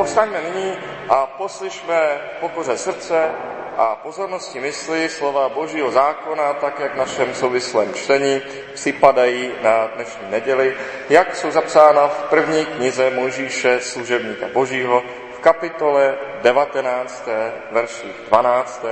povstaňme nyní a poslyšme pokoře srdce a pozornosti mysli slova Božího zákona, tak jak v našem souvislém čtení připadají na dnešní neděli, jak jsou zapsána v první knize Možíše služebníka Božího v kapitole 19. verších 12.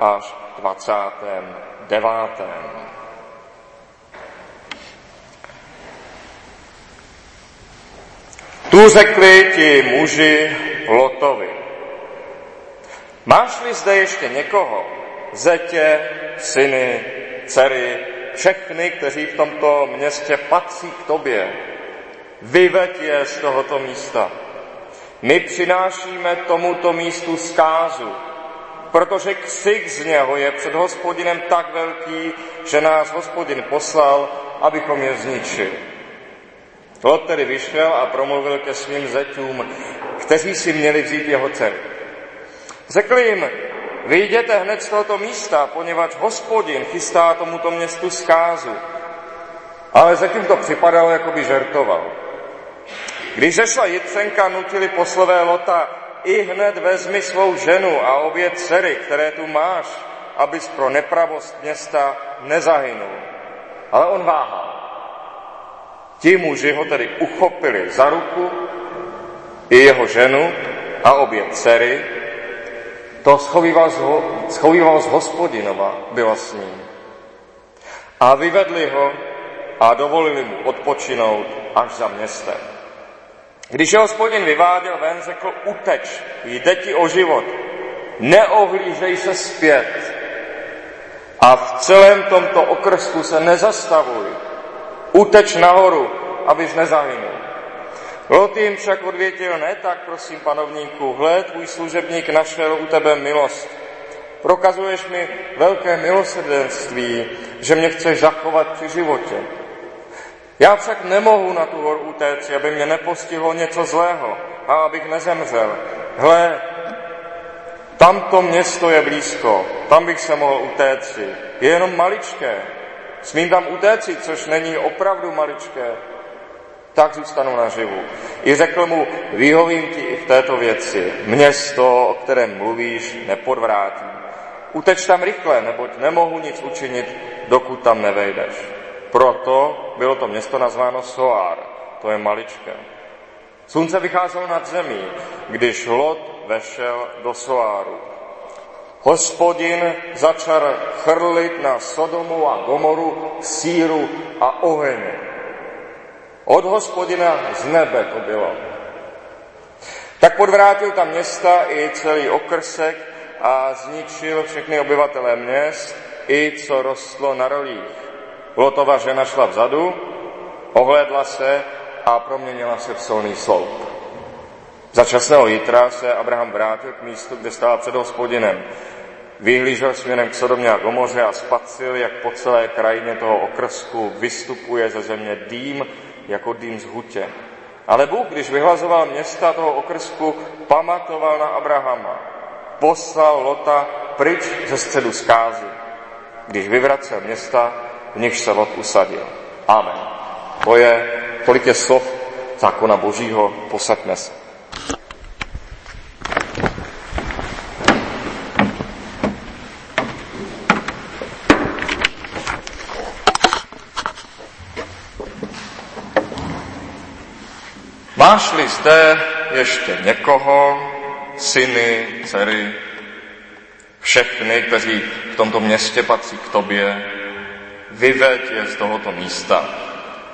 až 29. Tu řekli ti muži Lotovi. Máš-li zde ještě někoho, zetě, syny, dcery, všechny, kteří v tomto městě patří k tobě, vyveď je z tohoto místa. My přinášíme tomuto místu zkázu, protože ksik z něho je před hospodinem tak velký, že nás hospodin poslal, abychom je zničili. Lot tedy vyšel a promluvil ke svým zeťům, kteří si měli vzít jeho dcery. Řekl jim, vyjděte hned z tohoto místa, poněvadž hospodin chystá tomuto městu zkázu. Ale zatím to připadalo, jako by žertoval. Když zešla Jitřenka, nutili poslové Lota, i hned vezmi svou ženu a obě dcery, které tu máš, abys pro nepravost města nezahynul. Ale on váhal. Ti muži ho tedy uchopili za ruku, i jeho ženu a obě dcery, to schovýval z hospodinova byla s ním. A vyvedli ho a dovolili mu odpočinout až za městem. Když je hospodin vyváděl ven, řekl, uteč, jde ti o život, neohlížej se zpět a v celém tomto okrsku se nezastavuj, uteč nahoru, abys nezahynul. Lot jim však odvětil, ne tak, prosím, panovníku, hled, tvůj služebník našel u tebe milost. Prokazuješ mi velké milosrdenství, že mě chceš zachovat při životě. Já však nemohu na tu horu utéct, aby mě nepostihlo něco zlého a abych nezemřel. Hle, tamto město je blízko, tam bych se mohl utéct. Je jenom maličké. Smím tam utéci, což není opravdu maličké tak zůstanu naživu. I řekl mu, vyhovím ti i v této věci. Město, o kterém mluvíš, nepodvrátím. Uteč tam rychle, neboť nemohu nic učinit, dokud tam nevejdeš. Proto bylo to město nazváno Soár, to je maličké. Slunce vycházelo nad zemí, když Lot vešel do Soáru. Hospodin začal chrlit na Sodomu a Gomoru síru a oheň od hospodina z nebe to bylo. Tak podvrátil tam města i celý okrsek a zničil všechny obyvatele měst, i co rostlo na rolích. Lotova žena šla vzadu, ohlédla se a proměnila se v solný sloup. Za časného jitra se Abraham vrátil k místu, kde stál před hospodinem. Vyhlížel směrem k Sodomě a Gomoře a spatřil, jak po celé krajině toho okrsku vystupuje ze země dým jako dým z hutě. Ale Bůh, když vyhlazoval města toho okrsku, pamatoval na Abrahama. Poslal Lota pryč ze středu zkázy, když vyvracel města, v nichž se Lot usadil. Amen. To je, tolik je slov zákona Božího, posaďme se. Máš-li zde ještě někoho, syny, dcery, všechny, kteří v tomto městě patří k tobě, vyveď je z tohoto místa,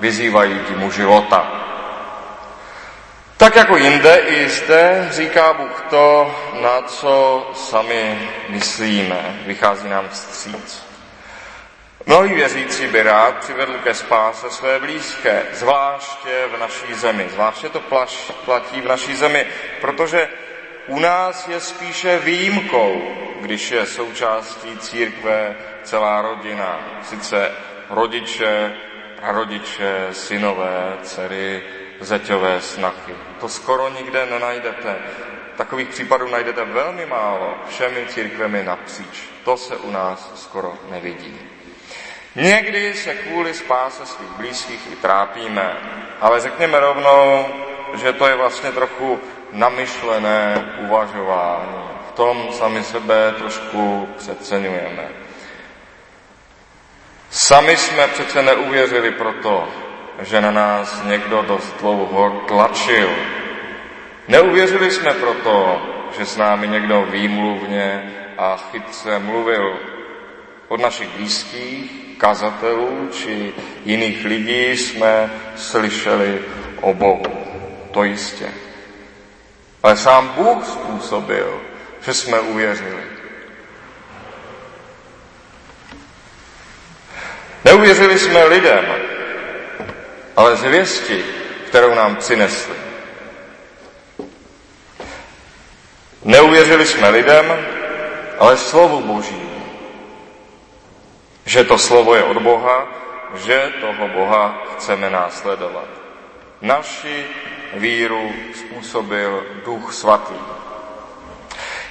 vyzývají ti mu života. Tak jako jinde, i zde říká Bůh to, na co sami myslíme. Vychází nám vstříc. Mnohý věřící by rád přivedl ke spáse své blízké, zvláště v naší zemi. Zvláště to platí v naší zemi, protože u nás je spíše výjimkou, když je součástí církve celá rodina. Sice rodiče, prarodiče, synové, dcery, zeťové snachy. To skoro nikde nenajdete. Takových případů najdete velmi málo všemi církvemi napříč. To se u nás skoro nevidí. Někdy se kvůli spáse svých blízkých i trápíme, ale řekněme rovnou, že to je vlastně trochu namyšlené uvažování. V tom sami sebe trošku přeceňujeme. Sami jsme přece neuvěřili proto, že na nás někdo dost dlouho tlačil. Neuvěřili jsme proto, že s námi někdo výmluvně a chytře mluvil. Od našich blízkých, kazatelů či jiných lidí jsme slyšeli o Bohu. To jistě. Ale sám Bůh způsobil, že jsme uvěřili. Neuvěřili jsme lidem, ale zvěsti, kterou nám přinesli. Neuvěřili jsme lidem, ale slovu Boží. Že to slovo je od Boha, že toho Boha chceme následovat. Naši víru způsobil Duch Svatý.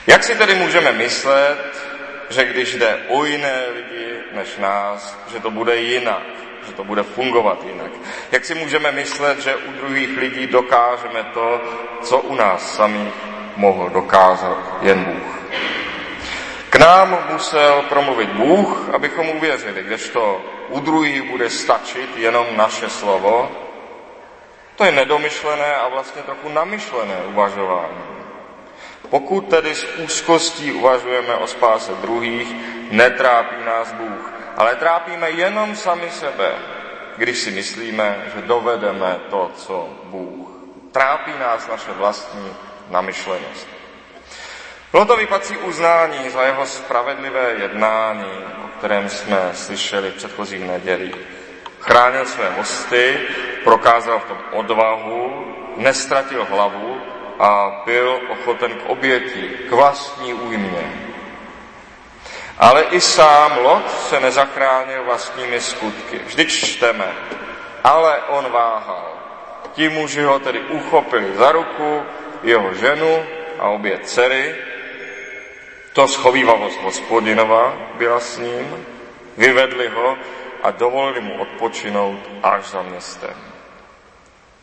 Jak si tedy můžeme myslet, že když jde o jiné lidi než nás, že to bude jinak, že to bude fungovat jinak? Jak si můžeme myslet, že u druhých lidí dokážeme to, co u nás samých mohl dokázat jen Bůh? K nám musel promluvit Bůh, abychom uvěřili, kdežto u druhých bude stačit jenom naše slovo. To je nedomyšlené a vlastně trochu namyšlené uvažování. Pokud tedy s úzkostí uvažujeme o spáse druhých, netrápí nás Bůh, ale trápíme jenom sami sebe, když si myslíme, že dovedeme to, co Bůh. Trápí nás naše vlastní namyšlenost. Bylo to vypací uznání za jeho spravedlivé jednání, o kterém jsme slyšeli v předchozích nedělích. Chránil své hosty, prokázal v tom odvahu, nestratil hlavu a byl ochoten k oběti, k vlastní újmě. Ale i sám Lot se nezachránil vlastními skutky. Vždyť čteme, ale on váhal. Ti muži ho tedy uchopili za ruku, jeho ženu a obě dcery, to schovývavost hospodinova byla s ním, vyvedli ho a dovolili mu odpočinout až za městem.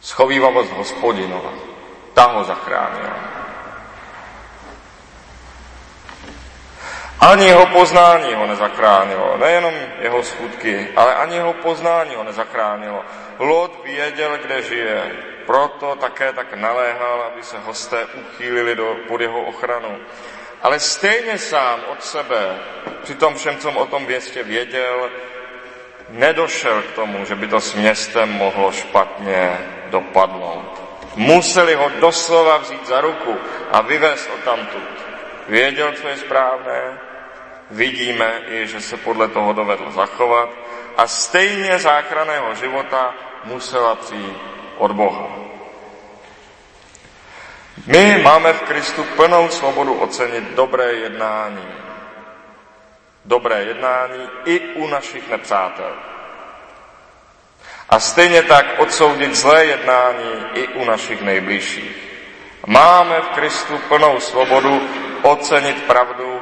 Schovývavost hospodinova, ta ho zachránila. Ani jeho poznání ho nezachránilo, nejenom jeho skutky, ale ani jeho poznání ho nezachránilo. Lot věděl, kde žije, proto také tak naléhal, aby se hosté uchýlili do, pod jeho ochranu. Ale stejně sám od sebe, při tom všem, co o tom věstě věděl, nedošel k tomu, že by to s městem mohlo špatně dopadnout. Museli ho doslova vzít za ruku a vyvést tamtud. Věděl, co je správné, vidíme i, že se podle toho dovedl zachovat a stejně záchraného života musela přijít od Boha. My máme v Kristu plnou svobodu ocenit dobré jednání. Dobré jednání i u našich nepřátel. A stejně tak odsoudit zlé jednání i u našich nejbližších. Máme v Kristu plnou svobodu ocenit pravdu,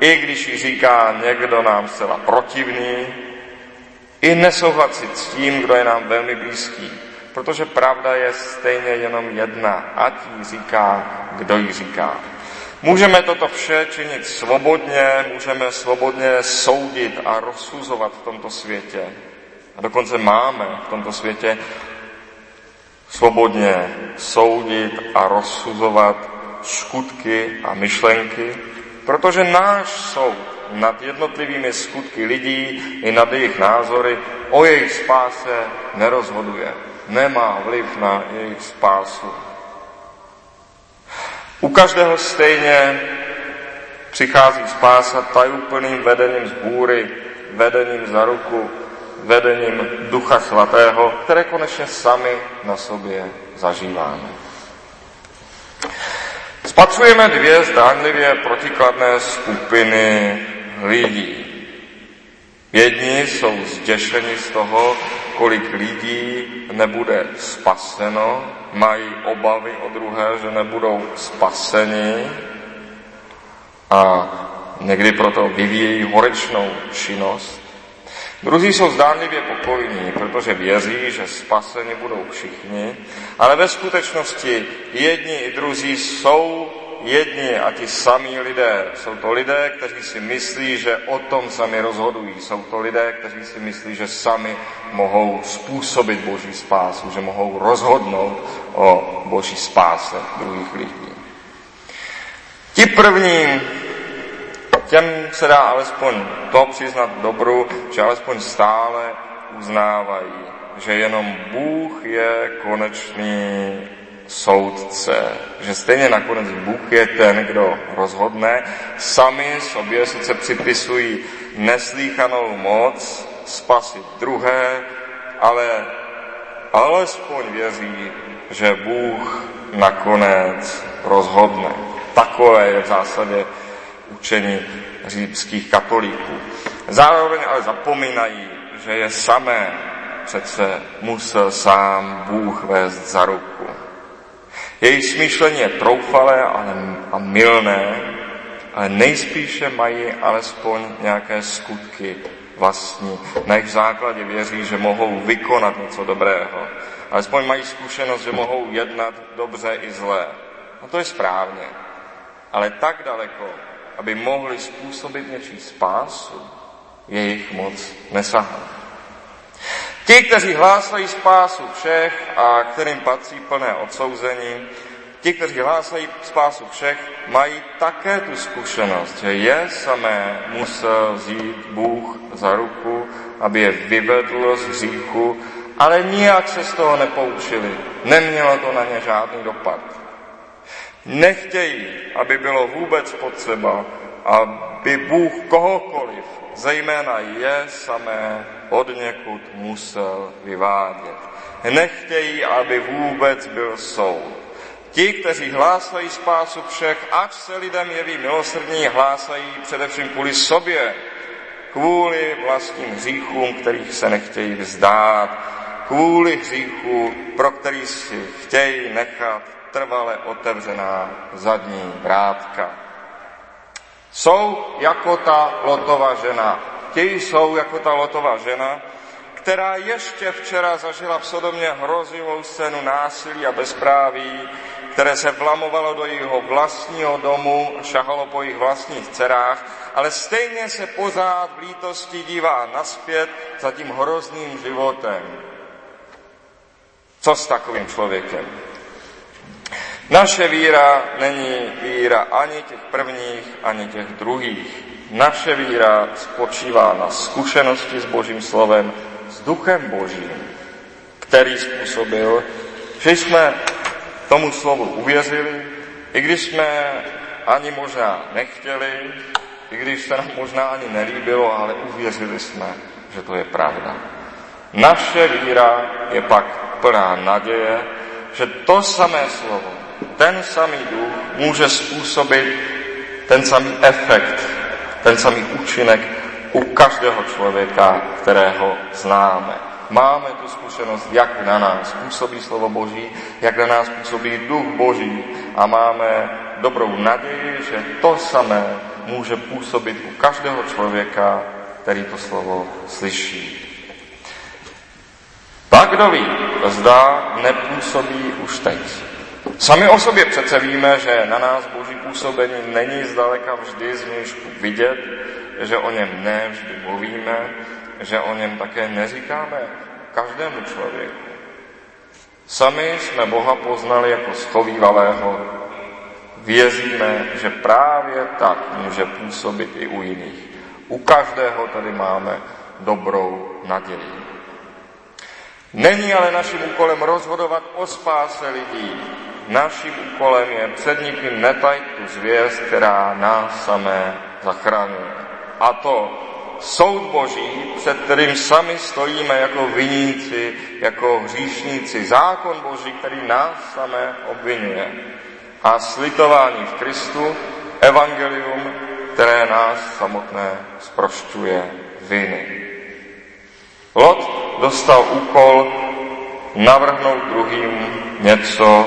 i když ji říká někdo nám zcela protivný, i nesouhlasit s tím, kdo je nám velmi blízký protože pravda je stejně jenom jedna, ať ji říká, kdo ji říká. Můžeme toto vše činit svobodně, můžeme svobodně soudit a rozsuzovat v tomto světě. A dokonce máme v tomto světě svobodně soudit a rozsuzovat skutky a myšlenky, protože náš soud nad jednotlivými skutky lidí i nad jejich názory o jejich spáse nerozhoduje nemá vliv na jejich spásu. U každého stejně přichází spása tajuplným vedením z bůry, vedením za ruku, vedením Ducha Svatého, které konečně sami na sobě zažíváme. Spatřujeme dvě zdánlivě protikladné skupiny lidí. Jedni jsou zděšeni z toho, kolik lidí nebude spaseno, mají obavy o druhé, že nebudou spaseni a někdy proto vyvíjejí horečnou činnost. Druzí jsou zdánlivě pokojní, protože věří, že spaseni budou všichni, ale ve skutečnosti jedni i druzí jsou jedni a ti samí lidé. Jsou to lidé, kteří si myslí, že o tom sami rozhodují. Jsou to lidé, kteří si myslí, že sami mohou způsobit Boží spásu, že mohou rozhodnout o Boží spáse druhých lidí. Ti první těm se dá alespoň to přiznat dobru, že alespoň stále uznávají, že jenom Bůh je konečný soudce, že stejně nakonec Bůh je ten, kdo rozhodne. Sami sobě sice připisují neslíchanou moc spasit druhé, ale alespoň věří, že Bůh nakonec rozhodne. Takové je v zásadě učení římských katolíků. Zároveň ale zapomínají, že je samé přece musel sám Bůh vést za ruku. Jejich smýšlení je troufalé a milné, ale nejspíše mají alespoň nějaké skutky vlastní. Na jejich základě věří, že mohou vykonat něco dobrého. Alespoň mají zkušenost, že mohou jednat dobře i zlé. A to je správně. Ale tak daleko, aby mohli způsobit něčí spásu, jejich moc nesahá. Ti, kteří hlásají spásu všech a kterým patří plné odsouzení, ti, kteří hlásají spásu všech, mají také tu zkušenost, že je samé musel vzít Bůh za ruku, aby je vyvedl z hříchu, ale nijak se z toho nepoučili. Nemělo to na ně žádný dopad. Nechtějí, aby bylo vůbec potřeba, aby Bůh kohokoliv, zejména je samé, od někud musel vyvádět. Nechtějí, aby vůbec byl soud. Ti, kteří hlásají spásu všech, ať se lidem jeví milosrdní, hlásají především kvůli sobě, kvůli vlastním hříchům, kterých se nechtějí vzdát, kvůli hříchu, pro který si chtějí nechat trvale otevřená zadní vrátka. Jsou jako ta lotová žena. Ti jsou jako ta lotová žena, která ještě včera zažila v Sodomě hrozivou scénu násilí a bezpráví, které se vlamovalo do jejího vlastního domu a šahalo po jejich vlastních dcerách, ale stejně se pořád v lítosti dívá naspět za tím hrozným životem. Co s takovým člověkem? Naše víra není víra ani těch prvních, ani těch druhých. Naše víra spočívá na zkušenosti s Božím slovem, s duchem Božím, který způsobil, že jsme tomu slovu uvěřili, i když jsme ani možná nechtěli, i když se nám možná ani nelíbilo, ale uvěřili jsme, že to je pravda. Naše víra je pak plná naděje, že to samé slovo, ten samý duch může způsobit ten samý efekt, ten samý účinek u každého člověka, kterého známe. Máme tu zkušenost, jak na nás působí slovo Boží, jak na nás působí duch Boží a máme dobrou naději, že to samé může působit u každého člověka, který to slovo slyší. Tak kdo ví, zda nepůsobí už teď. Sami o sobě přece víme, že na nás boží působení není zdaleka vždy zvnějšku vidět, že o něm ne vždy mluvíme, že o něm také neříkáme každému člověku. Sami jsme Boha poznali jako schovývalého. Věříme, že právě tak může působit i u jiných. U každého tady máme dobrou naději. Není ale naším úkolem rozhodovat o spáse lidí. Naším úkolem je před nikým netajit tu zvěst, která nás samé zachraňuje. A to soud Boží, před kterým sami stojíme jako viníci, jako hříšníci. Zákon Boží, který nás samé obvinuje. A slitování v Kristu, evangelium, které nás samotné zprošťuje viny. Lot dostal úkol navrhnout druhým něco,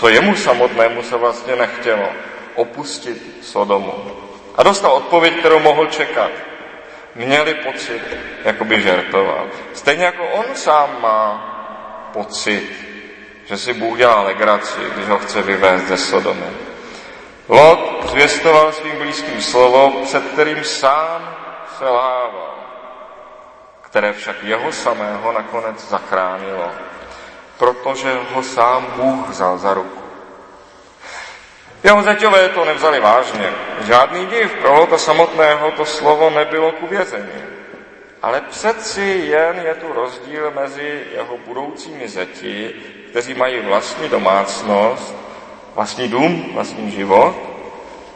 co jemu samotnému se vlastně nechtělo. Opustit Sodomu. A dostal odpověď, kterou mohl čekat. měli pocit, jako by žertoval. Stejně jako on sám má pocit, že si Bůh dělá legraci, když ho chce vyvést ze Sodomy. Lot zvěstoval svým blízkým slovo, před kterým sám selhával, které však jeho samého nakonec zachránilo, protože ho sám Bůh vzal za ruku. Jeho zeťové to nevzali vážně. Žádný div, pro Lota samotného to slovo nebylo k uvězení. Ale přeci jen je tu rozdíl mezi jeho budoucími zeti, kteří mají vlastní domácnost, vlastní dům, vlastní život,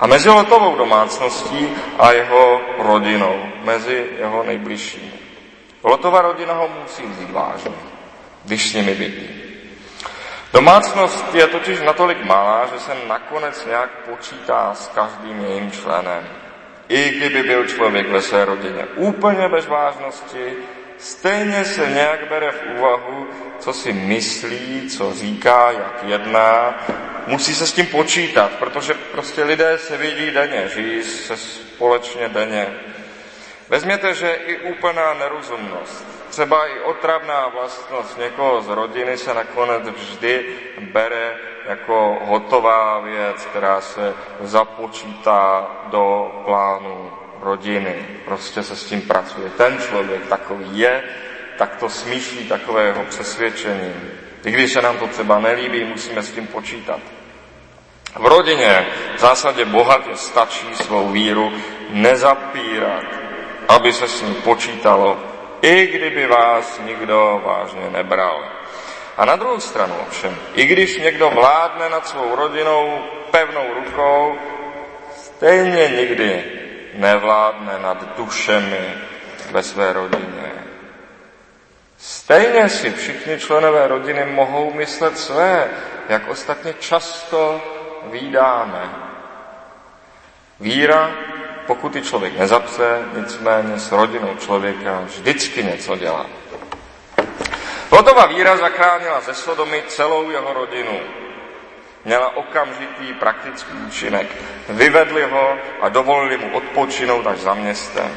a mezi Lotovou domácností a jeho rodinou, mezi jeho nejbližšími. Lotova rodina ho musí vzít vážně, když s nimi bydlí. Domácnost je totiž natolik malá, že se nakonec nějak počítá s každým jejím členem. I kdyby byl člověk ve své rodině úplně bez vážnosti, stejně se nějak bere v úvahu, co si myslí, co říká, jak jedná. Musí se s tím počítat, protože prostě lidé se vidí denně, žijí se společně denně. Vezměte, že i úplná nerozumnost, třeba i otravná vlastnost někoho z rodiny se nakonec vždy bere jako hotová věc, která se započítá do plánu rodiny. Prostě se s tím pracuje. Ten člověk takový je, tak to smýšlí takového přesvědčení. I když se nám to třeba nelíbí, musíme s tím počítat. V rodině v zásadě bohatě stačí svou víru nezapírat, aby se s ním počítalo, i kdyby vás nikdo vážně nebral. A na druhou stranu ovšem, i když někdo vládne nad svou rodinou pevnou rukou, stejně nikdy nevládne nad dušemi ve své rodině. Stejně si všichni členové rodiny mohou myslet své, jak ostatně často výdáme. Víra, pokud ji člověk nezapře, nicméně s rodinou člověka vždycky něco dělá. Lotova víra zachránila ze Sodomy celou jeho rodinu. Měla okamžitý praktický účinek. Vyvedli ho a dovolili mu odpočinout až za městem.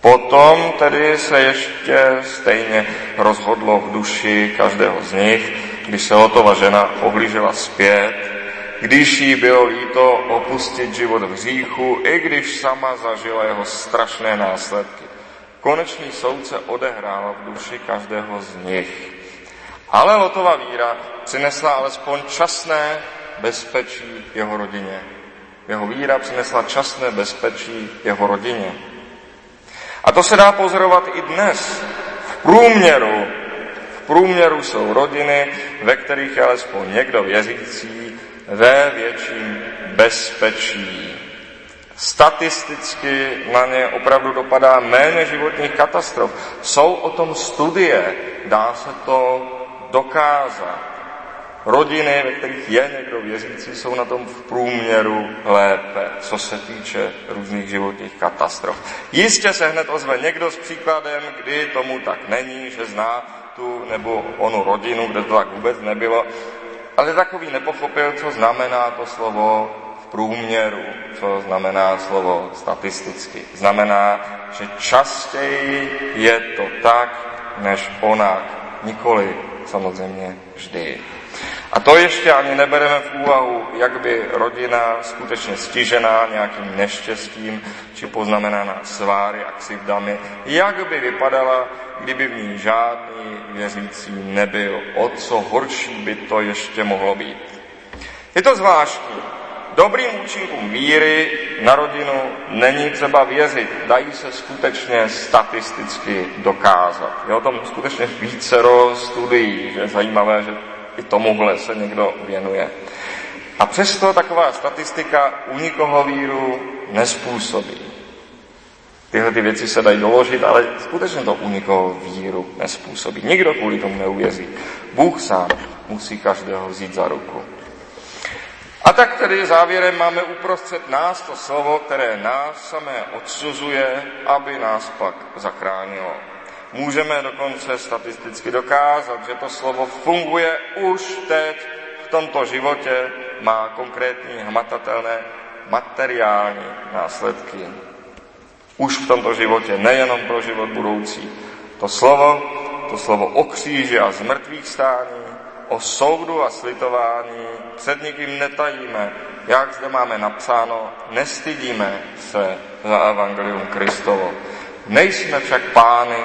Potom tedy se ještě stejně rozhodlo v duši každého z nich, když se Lotova žena ohlížela zpět, když jí bylo líto opustit život v hříchu, i když sama zažila jeho strašné následky. Konečný soud se odehrál v duši každého z nich. Ale Lotova víra přinesla alespoň časné bezpečí jeho rodině. Jeho víra přinesla časné bezpečí jeho rodině. A to se dá pozorovat i dnes. V průměru, v průměru jsou rodiny, ve kterých je alespoň někdo věřící ve větším bezpečí. Statisticky na ně opravdu dopadá méně životních katastrof. Jsou o tom studie, dá se to dokázat. Rodiny, ve kterých je někdo věřící, jsou na tom v průměru lépe, co se týče různých životních katastrof. Jistě se hned ozve někdo s příkladem, kdy tomu tak není, že zná tu nebo onu rodinu, kde to tak vůbec nebylo, ale takový nepochopil, co znamená to slovo v průměru, co znamená slovo statisticky. Znamená, že častěji je to tak, než onak, nikoli samozřejmě vždy. A to ještě ani nebereme v úvahu, jak by rodina skutečně stižená nějakým neštěstím, či poznamenána sváry a křivdami, jak by vypadala, kdyby v ní žádný věřící nebyl. O co horší by to ještě mohlo být. Je to zvláštní. Dobrým účinkům víry na rodinu není třeba věřit. Dají se skutečně statisticky dokázat. Je o tom skutečně vícero studií, že je zajímavé, že i tomuhle se někdo věnuje. A přesto taková statistika u nikoho víru nespůsobí. Tyhle ty věci se dají doložit, ale skutečně to u nikoho víru nespůsobí. Nikdo kvůli tomu neuvěří. Bůh sám musí každého vzít za ruku. A tak tedy závěrem máme uprostřed nás to slovo, které nás samé odsuzuje, aby nás pak zachránilo. Můžeme dokonce statisticky dokázat, že to slovo funguje už teď v tomto životě, má konkrétní hmatatelné materiální následky. Už v tomto životě, nejenom pro život budoucí. To slovo, to slovo o kříži a zmrtvých stání, o soudu a slitování před nikým netajíme, jak zde máme napsáno, nestydíme se za Evangelium Kristovo. Nejsme však pány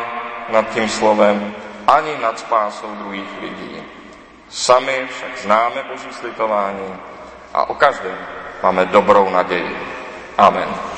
nad tím slovem, ani nad spásou druhých lidí. Sami však známe Boží slitování a o každém máme dobrou naději. Amen.